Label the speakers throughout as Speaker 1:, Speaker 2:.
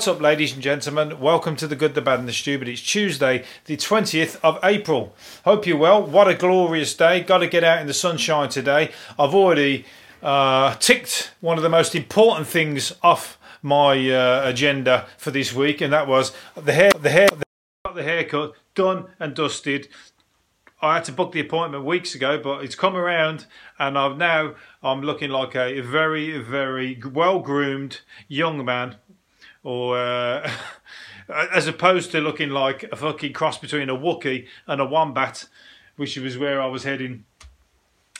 Speaker 1: What's up, ladies and gentlemen? Welcome to the Good, the Bad, and the Stupid. It's Tuesday, the 20th of April. Hope you're well. What a glorious day. Got to get out in the sunshine today. I've already uh, ticked one of the most important things off my uh, agenda for this week, and that was the hair, the hair, got the haircut done and dusted. I had to book the appointment weeks ago, but it's come around, and I've now I'm looking like a very, very well groomed young man or uh, as opposed to looking like a fucking cross between a Wookie and a Wombat, which was where I was heading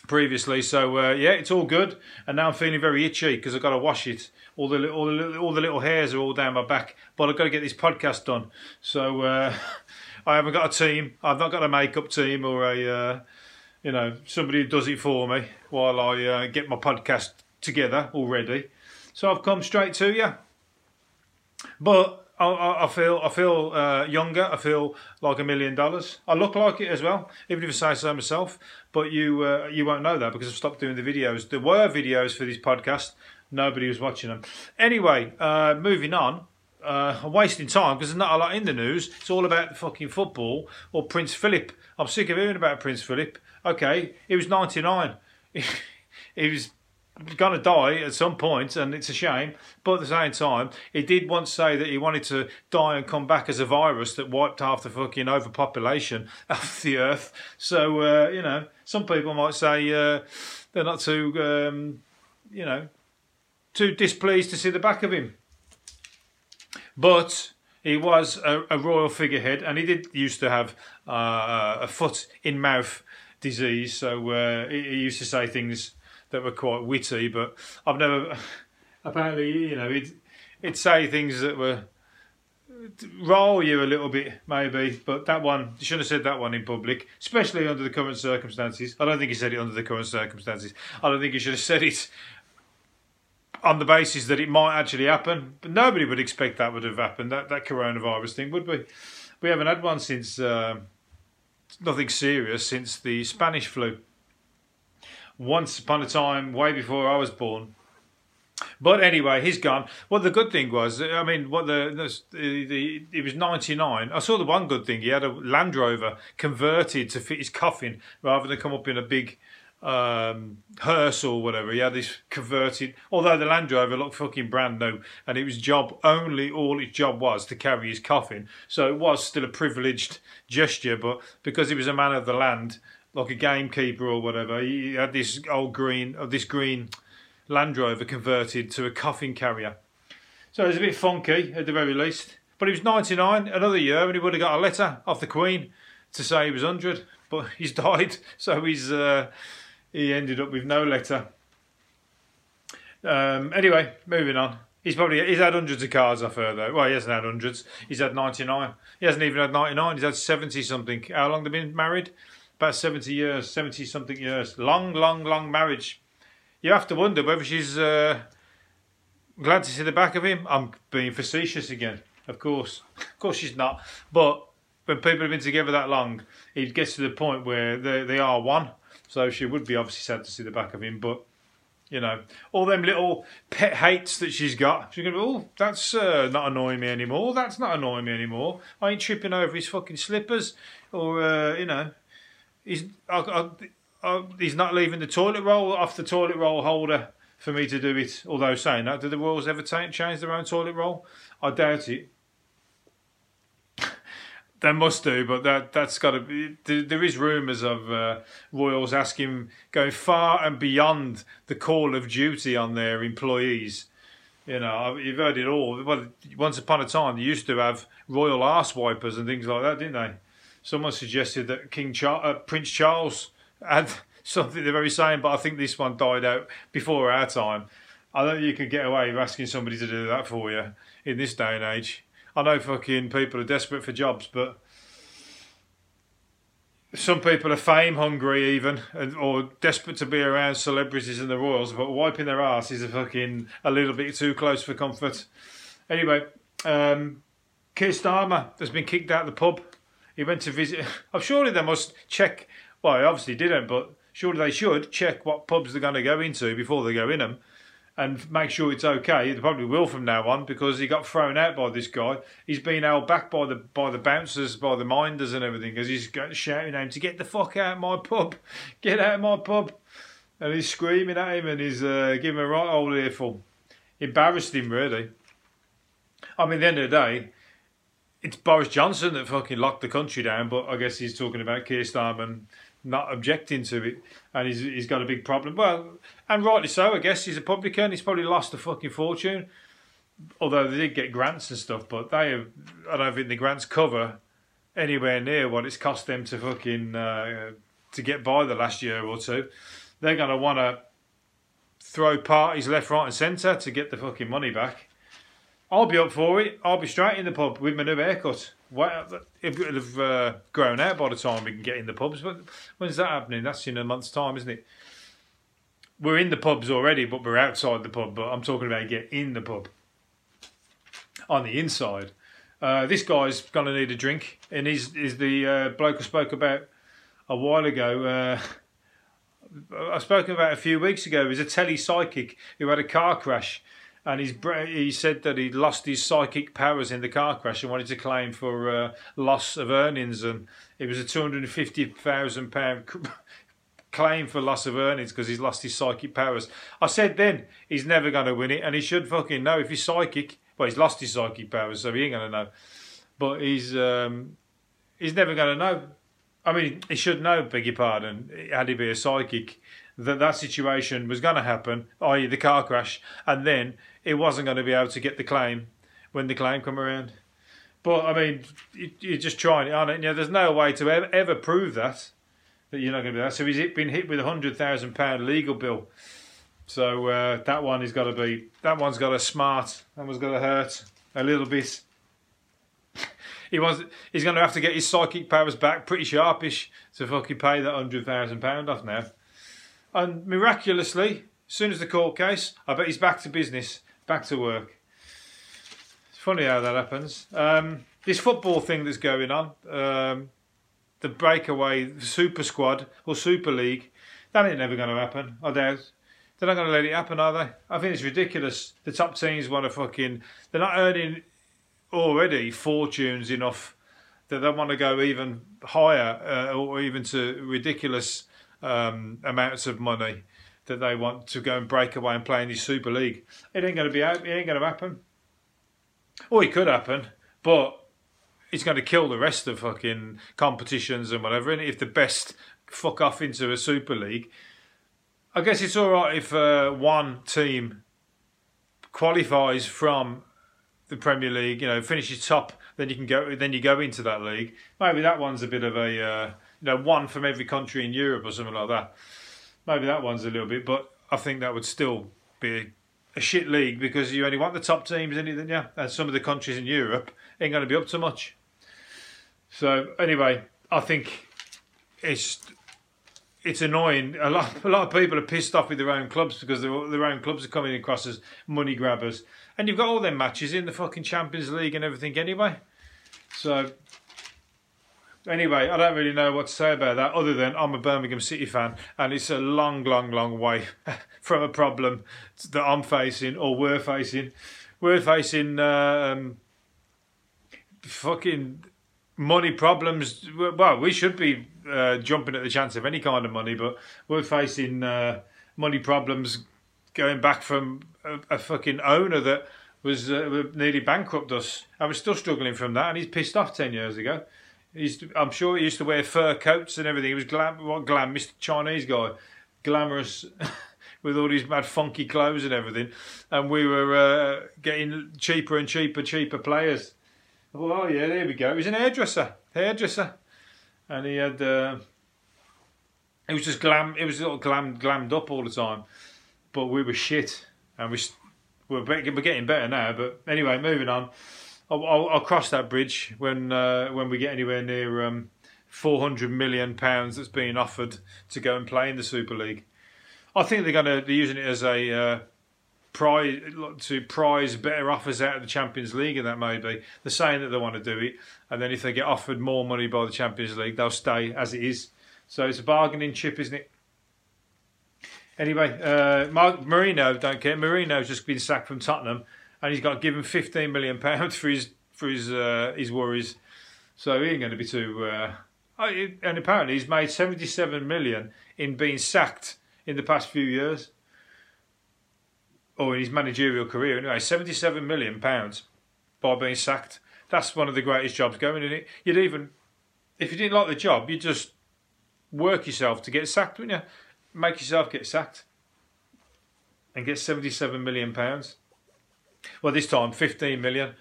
Speaker 1: previously. So uh, yeah, it's all good, and now I'm feeling very itchy because I've got to wash it. All the all the all the little hairs are all down my back, but I've got to get this podcast done. So uh, I haven't got a team. I've not got a makeup team or a uh, you know somebody who does it for me while I uh, get my podcast together already. So I've come straight to you. But I, I feel I feel uh, younger. I feel like a million dollars. I look like it as well, even if I say so myself. But you uh, you won't know that because I've stopped doing the videos. There were videos for this podcast. Nobody was watching them. Anyway, uh, moving on. Uh, I'm wasting time because there's not a lot in the news. It's all about fucking football or Prince Philip. I'm sick of hearing about Prince Philip. Okay, he was 99. he was going to die at some point, and it's a shame. But at the same time, he did once say that he wanted to die and come back as a virus that wiped half the fucking overpopulation of the earth. So uh, you know, some people might say uh, they're not too, um, you know, too displeased to see the back of him. But he was a, a royal figurehead, and he did used to have uh, a foot in mouth disease. So uh, he, he used to say things that were quite witty, but I've never. Apparently, you know, it'd, it'd say things that were roll you a little bit, maybe, but that one, you shouldn't have said that one in public, especially under the current circumstances. I don't think he said it under the current circumstances. I don't think he should have said it on the basis that it might actually happen. But nobody would expect that would have happened, that, that coronavirus thing, would we? We haven't had one since, uh, nothing serious, since the Spanish flu once upon a time, way before I was born. But anyway, he's gone. Well, the good thing was, I mean, what the, the, the he was ninety nine. I saw the one good thing. He had a Land Rover converted to fit his coffin rather than come up in a big um, hearse or whatever. He had this converted. Although the Land Rover looked fucking brand new, and it was job only all its job was to carry his coffin. So it was still a privileged gesture, but because he was a man of the land like a gamekeeper or whatever. He had this old green, of this green Land Rover converted to a coffin carrier. So it was a bit funky at the very least. But he was 99, another year, and he would have got a letter off the Queen to say he was 100. But he's died, so he's uh, he ended up with no letter. Um, anyway, moving on. He's probably he's had hundreds of cars off her though. Well, he hasn't had hundreds. He's had ninety nine. He hasn't even had ninety nine. He's had seventy something. How long they been married? About 70 years, 70 something years. Long, long, long marriage. You have to wonder whether she's uh, glad to see the back of him. I'm being facetious again, of course. Of course, she's not. But when people have been together that long, it gets to the point where they, they are one. So she would be obviously sad to see the back of him. But, you know, all them little pet hates that she's got. She's going to be, oh, that's uh, not annoying me anymore. That's not annoying me anymore. I ain't tripping over his fucking slippers. Or, uh, you know, he's I, I, I, he's not leaving the toilet roll off the toilet roll holder for me to do it. Although saying that, do the Royals ever t- change their own toilet roll? I doubt it. they must do, but that that's got to be. There is rumours of uh, Royals asking going far and beyond the call of duty on their employees. You know, you've heard it all. Well, once upon a time, they used to have royal arse wipers and things like that, didn't they? Someone suggested that King Char- uh, Prince Charles had something the very same, but I think this one died out before our time. I don't think you can get away with asking somebody to do that for you in this day and age. I know fucking people are desperate for jobs, but some people are fame hungry even, or desperate to be around celebrities and the royals. But wiping their ass is a fucking a little bit too close for comfort. Anyway, um, Keir Starmer has been kicked out of the pub he went to visit. I'm surely they must check. Well, he obviously didn't, but surely they should check what pubs they're going to go into before they go in them. and make sure it's okay. They probably will from now on because he got thrown out by this guy. He's been held back by the by the bouncers, by the minders, and everything because he's shouting at him to get the fuck out of my pub, get out of my pub, and he's screaming at him and he's uh, giving him a right old earful. Embarrassed him really. I mean, at the end of the day, it's Boris Johnson that fucking locked the country down, but I guess he's talking about Keir Starmer not objecting to it, and he's he's got a big problem. Well, and rightly so, I guess. He's a publican. He's probably lost a fucking fortune. Although they did get grants and stuff, but they have, I don't think the grants cover anywhere near what it's cost them to fucking uh, to get by the last year or two. They're gonna want to throw parties left, right, and centre to get the fucking money back. I'll be up for it. I'll be straight in the pub with my new haircut. It'll have uh, grown out by the time we can get in the pubs. But when's that happening? That's in a month's time, isn't it? We're in the pubs already, but we're outside the pub. But I'm talking about get in the pub on the inside. Uh, this guy's going to need a drink, and he's, he's the uh, bloke I spoke about a while ago. Uh, I spoke about a few weeks ago. He's a telly psychic who had a car crash and he's, he said that he lost his psychic powers in the car crash and wanted to claim for uh, loss of earnings, and it was a two hundred and fifty thousand pound claim for loss of earnings because he's lost his psychic powers. I said then he's never going to win it, and he should fucking know if he's psychic. Well, he's lost his psychic powers, so he ain't going to know. But he's um, he's never going to know. I mean, he should know. Beg your pardon. Had he be a psychic, that that situation was going to happen, i.e., the car crash, and then it wasn't going to be able to get the claim when the claim come around. But I mean, you, are just trying it, aren't it? You know, there's no way to ever, ever prove that that you're not going to be that. So he's been hit with a hundred thousand pound legal bill. So uh, that one has got to be that one's got to smart. That one's got to hurt a little bit. He wants. He's going to have to get his psychic powers back pretty sharpish to fucking pay that hundred thousand pound off now. And miraculously, as soon as the court case, I bet he's back to business back to work. It's funny how that happens. Um, this football thing that's going on, um, the breakaway super squad or super league, that ain't never going to happen. I doubt. They're not going to let it happen, are they? I think it's ridiculous. The top teams want to fucking. They're not earning already fortunes enough that they want to go even higher uh, or even to ridiculous um, amounts of money that they want to go and break away and play in the Super League. It ain't going to be out. It ain't going to happen. Or it could happen, but it's going to kill the rest of fucking competitions and whatever. And if the best fuck off into a Super League, I guess it's all right if uh, one team qualifies from the Premier League. You know, finishes top, then you can go. Then you go into that league. Maybe that one's a bit of a uh, you know one from every country in Europe or something like that maybe that one's a little bit, but I think that would still be a shit league because you only want the top teams in it, then yeah, and some of the countries in Europe ain't going to be up to much. So anyway, I think it's it's annoying. A lot a lot of people are pissed off with their own clubs because their, their own clubs are coming across as money grabbers, and you've got all them matches in the fucking Champions League and everything anyway. So Anyway, I don't really know what to say about that other than I'm a Birmingham City fan and it's a long, long, long way from a problem that I'm facing or we're facing. We're facing um, fucking money problems. Well, we should be uh, jumping at the chance of any kind of money, but we're facing uh, money problems going back from a, a fucking owner that was uh, nearly bankrupt us. I was still struggling from that, and he's pissed off 10 years ago. To, I'm sure he used to wear fur coats and everything. He was glam, what glam, Mr. Chinese guy, glamorous with all these mad funky clothes and everything. And we were uh, getting cheaper and cheaper, cheaper players. Oh yeah, there we go. He was an hairdresser, hairdresser, and he had. Uh, it was just glam. It was all glam, glammed up all the time, but we were shit, and we we're, we're getting better now. But anyway, moving on. I'll, I'll, I'll cross that bridge when uh, when we get anywhere near um, 400 million pounds that's being offered to go and play in the Super League. I think they're going to be using it as a uh, prize to prize better offers out of the Champions League, and that may be. They're saying that they want to do it, and then if they get offered more money by the Champions League, they'll stay as it is. So it's a bargaining chip, isn't it? Anyway, uh, Mark Mourinho don't care. Mourinho's just been sacked from Tottenham, and he's got given 15 million pounds for his for his uh, his worries. So he ain't going to be too. Uh, and apparently he's made 77 million in being sacked in the past few years, or in his managerial career. Anyway, 77 million pounds by being sacked. That's one of the greatest jobs going, isn't it? You'd even, if you didn't like the job, you'd just work yourself to get sacked, wouldn't you? Make yourself get sacked and get 77 million pounds. Well, this time 15 million.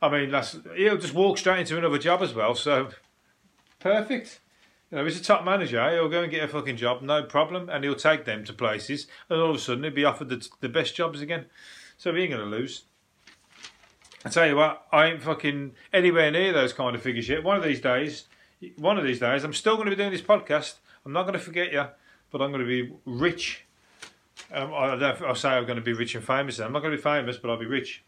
Speaker 1: I mean, that's he'll just walk straight into another job as well. So perfect. You know, he's a top manager. Eh? He'll go and get a fucking job, no problem, and he'll take them to places. And all of a sudden, he'll be offered the, the best jobs again. So he ain't going to lose. I tell you what, I ain't fucking anywhere near those kind of figures yet. One of these days, one of these days, I'm still going to be doing this podcast. I'm not going to forget you, but I'm going to be rich. Um, I, will say I'm going to be rich and famous. I'm not going to be famous, but I'll be rich.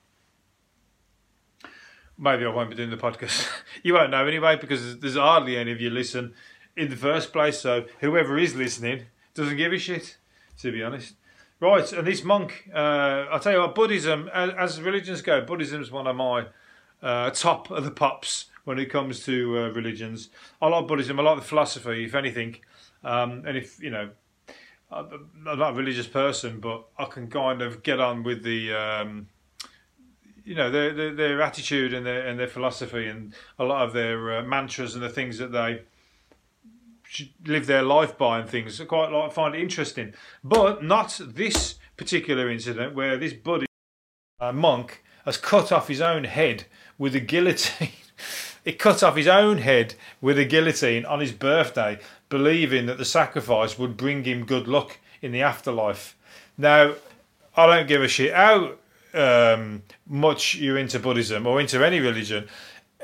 Speaker 1: Maybe I won't be doing the podcast. you won't know anyway because there's hardly any of you listen in the first place. So whoever is listening doesn't give a shit, to be honest. Right, and this monk, uh, I'll tell you what, Buddhism, as, as religions go, Buddhism is one of my uh, top of the pops when it comes to uh, religions. I like Buddhism, I like the philosophy, if anything. Um, and if, you know, I'm not a religious person, but I can kind of get on with the. Um, you know their, their, their attitude and their and their philosophy and a lot of their uh, mantras and the things that they live their life by and things. I quite like find it interesting, but not this particular incident where this buddy uh, monk has cut off his own head with a guillotine. he cut off his own head with a guillotine on his birthday, believing that the sacrifice would bring him good luck in the afterlife. Now, I don't give a shit how um, much you're into Buddhism or into any religion,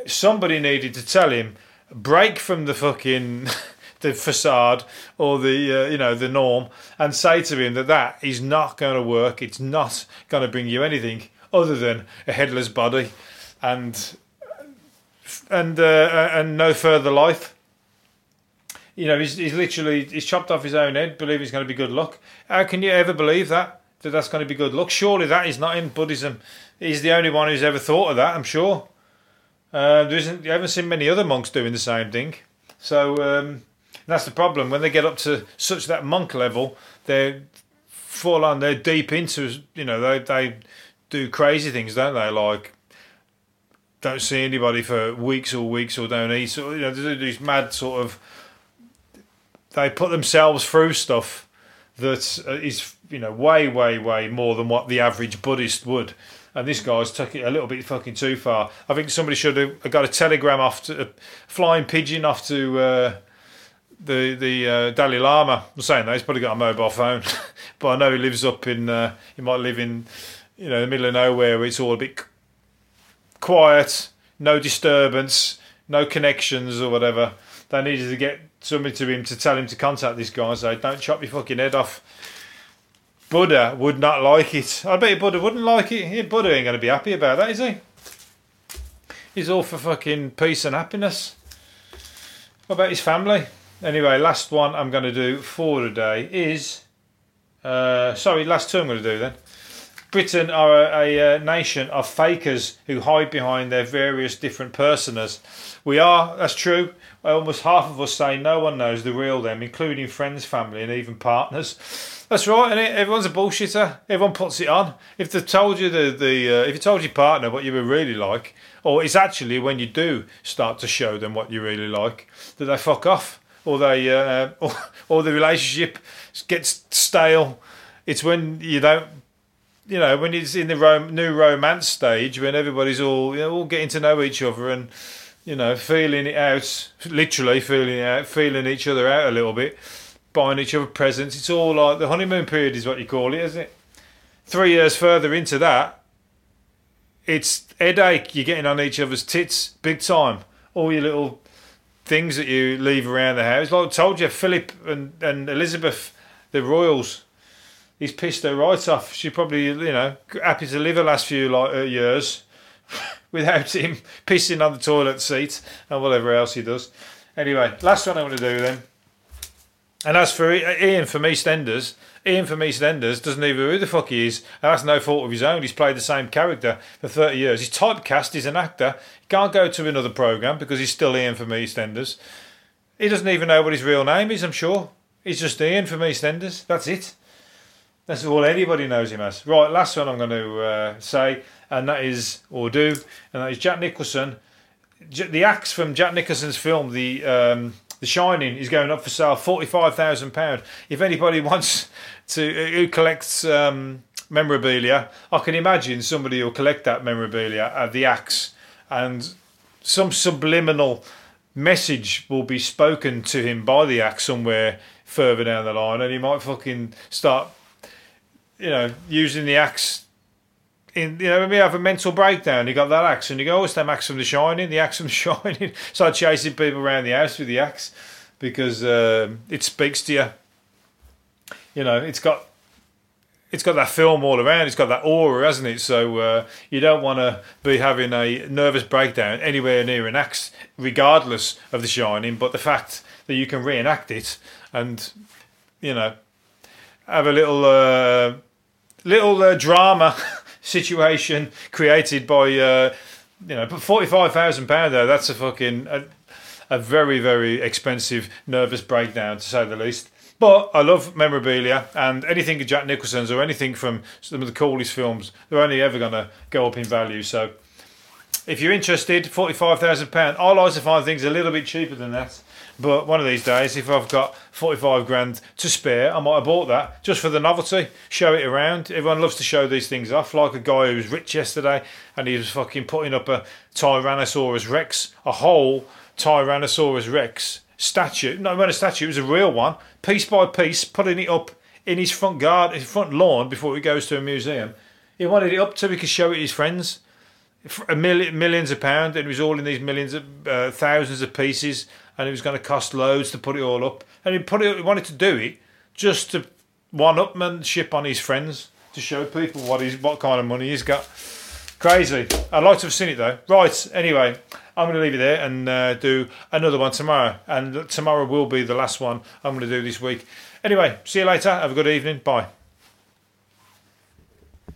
Speaker 1: somebody needed to tell him break from the fucking the facade or the uh, you know the norm and say to him that that is not going to work. It's not going to bring you anything other than a headless body and and uh, and no further life. You know, he's, he's literally he's chopped off his own head, believe he's going to be good luck. How can you ever believe that? that that's going to be good luck. Surely that is not in Buddhism. He's the only one who's ever thought of that, I'm sure. Uh, there isn't, you haven't seen many other monks doing the same thing. So um, that's the problem. When they get up to such that monk level, they fall on, they're deep into, you know, they, they do crazy things, don't they? Like, don't see anybody for weeks or weeks or don't eat. So, you know, these mad sort of, they put themselves through stuff that uh, you know way way way more than what the average Buddhist would. And this guy's took it a little bit fucking too far. I think somebody should have got a telegram off to a flying pigeon off to uh, the the uh, Dalai Lama. I'm saying that he's probably got a mobile phone, but I know he lives up in. Uh, he might live in, you know, the middle of nowhere where it's all a bit quiet, no disturbance, no connections or whatever. They needed to get somebody to him to tell him to contact this guy and say, "Don't chop your fucking head off." Buddha would not like it. I bet Buddha wouldn't like it. Yeah, Buddha ain't going to be happy about that, is he? He's all for fucking peace and happiness. What about his family? Anyway, last one I'm going to do for today is. Uh, sorry, last two I'm going to do then. Britain are a, a, a, nation of fakers who hide behind their various different personas. We are, that's true. Almost half of us say no one knows the real them, including friends, family, and even partners. That's right, and everyone's a bullshitter. Everyone puts it on. If they told you the the uh, if you told your partner what you were really like, or it's actually when you do start to show them what you really like, that they fuck off, or they uh, or, or the relationship gets stale. It's when you don't you know, when it's in the rom- new romance stage, when everybody's all you know, all getting to know each other and you know, feeling it out, literally feeling it out, feeling each other out a little bit, buying each other presents. It's all like the honeymoon period is what you call it, isn't it? Three years further into that, it's headache. You're getting on each other's tits big time. All your little things that you leave around the house. Like I told you, Philip and, and Elizabeth, the royals, he's pissed her right off. She probably, you know, happy to live the last few like, uh, years without him pissing on the toilet seat and whatever else he does. Anyway, last one I want to do then And as for Ian from EastEnders, Ian from EastEnders doesn't even know who the fuck he is. And that's no fault of his own. He's played the same character for 30 years. He's typecast, he's an actor. He can't go to another programme because he's still Ian from EastEnders. He doesn't even know what his real name is, I'm sure. He's just Ian from EastEnders. That's it. That's all anybody knows him as. Right, last one I'm going to uh, say, and that is, or do, and that is Jack Nicholson. The axe from Jack Nicholson's film, the um, the Shining is going up for sale, forty-five thousand pound. If anybody wants to, who collects um, memorabilia, I can imagine somebody who'll collect that memorabilia at the axe, and some subliminal message will be spoken to him by the axe somewhere further down the line, and he might fucking start, you know, using the axe in, you know, when we have a mental breakdown, you got that axe, and you go, oh, it's that axe from The Shining, the axe from The Shining. Start chasing people around the house with the axe because uh, it speaks to you. You know, it's got it's got that film all around. It's got that aura, hasn't it? So uh, you don't want to be having a nervous breakdown anywhere near an axe, regardless of The Shining. But the fact that you can reenact it and you know have a little uh, little uh, drama situation created by uh, you know, but forty five thousand pound though that's a fucking a, a very very expensive nervous breakdown to say the least. But I love memorabilia and anything of Jack Nicholson's or anything from some of the coolest films. They're only ever going to go up in value. So if you're interested, forty five thousand pound. I like to find things a little bit cheaper than that. But one of these days, if I've got 45 grand to spare, I might have bought that just for the novelty, show it around. Everyone loves to show these things off, like a guy who was rich yesterday and he was fucking putting up a Tyrannosaurus Rex, a whole Tyrannosaurus Rex statue. No, not a statue, it was a real one, piece by piece, putting it up in his front garden, his front lawn before he goes to a museum. He wanted it up so he could show it to his friends. A million, millions of pounds, and it was all in these millions of uh, thousands of pieces and it was going to cost loads to put it all up. And he put it, he wanted to do it just to one upmanship on his friends to show people what he's what kind of money he's got. Crazy. I'd like to have seen it though. Right. Anyway, I'm going to leave it there and uh, do another one tomorrow. And tomorrow will be the last one I'm going to do this week. Anyway, see you later. Have a good evening. Bye.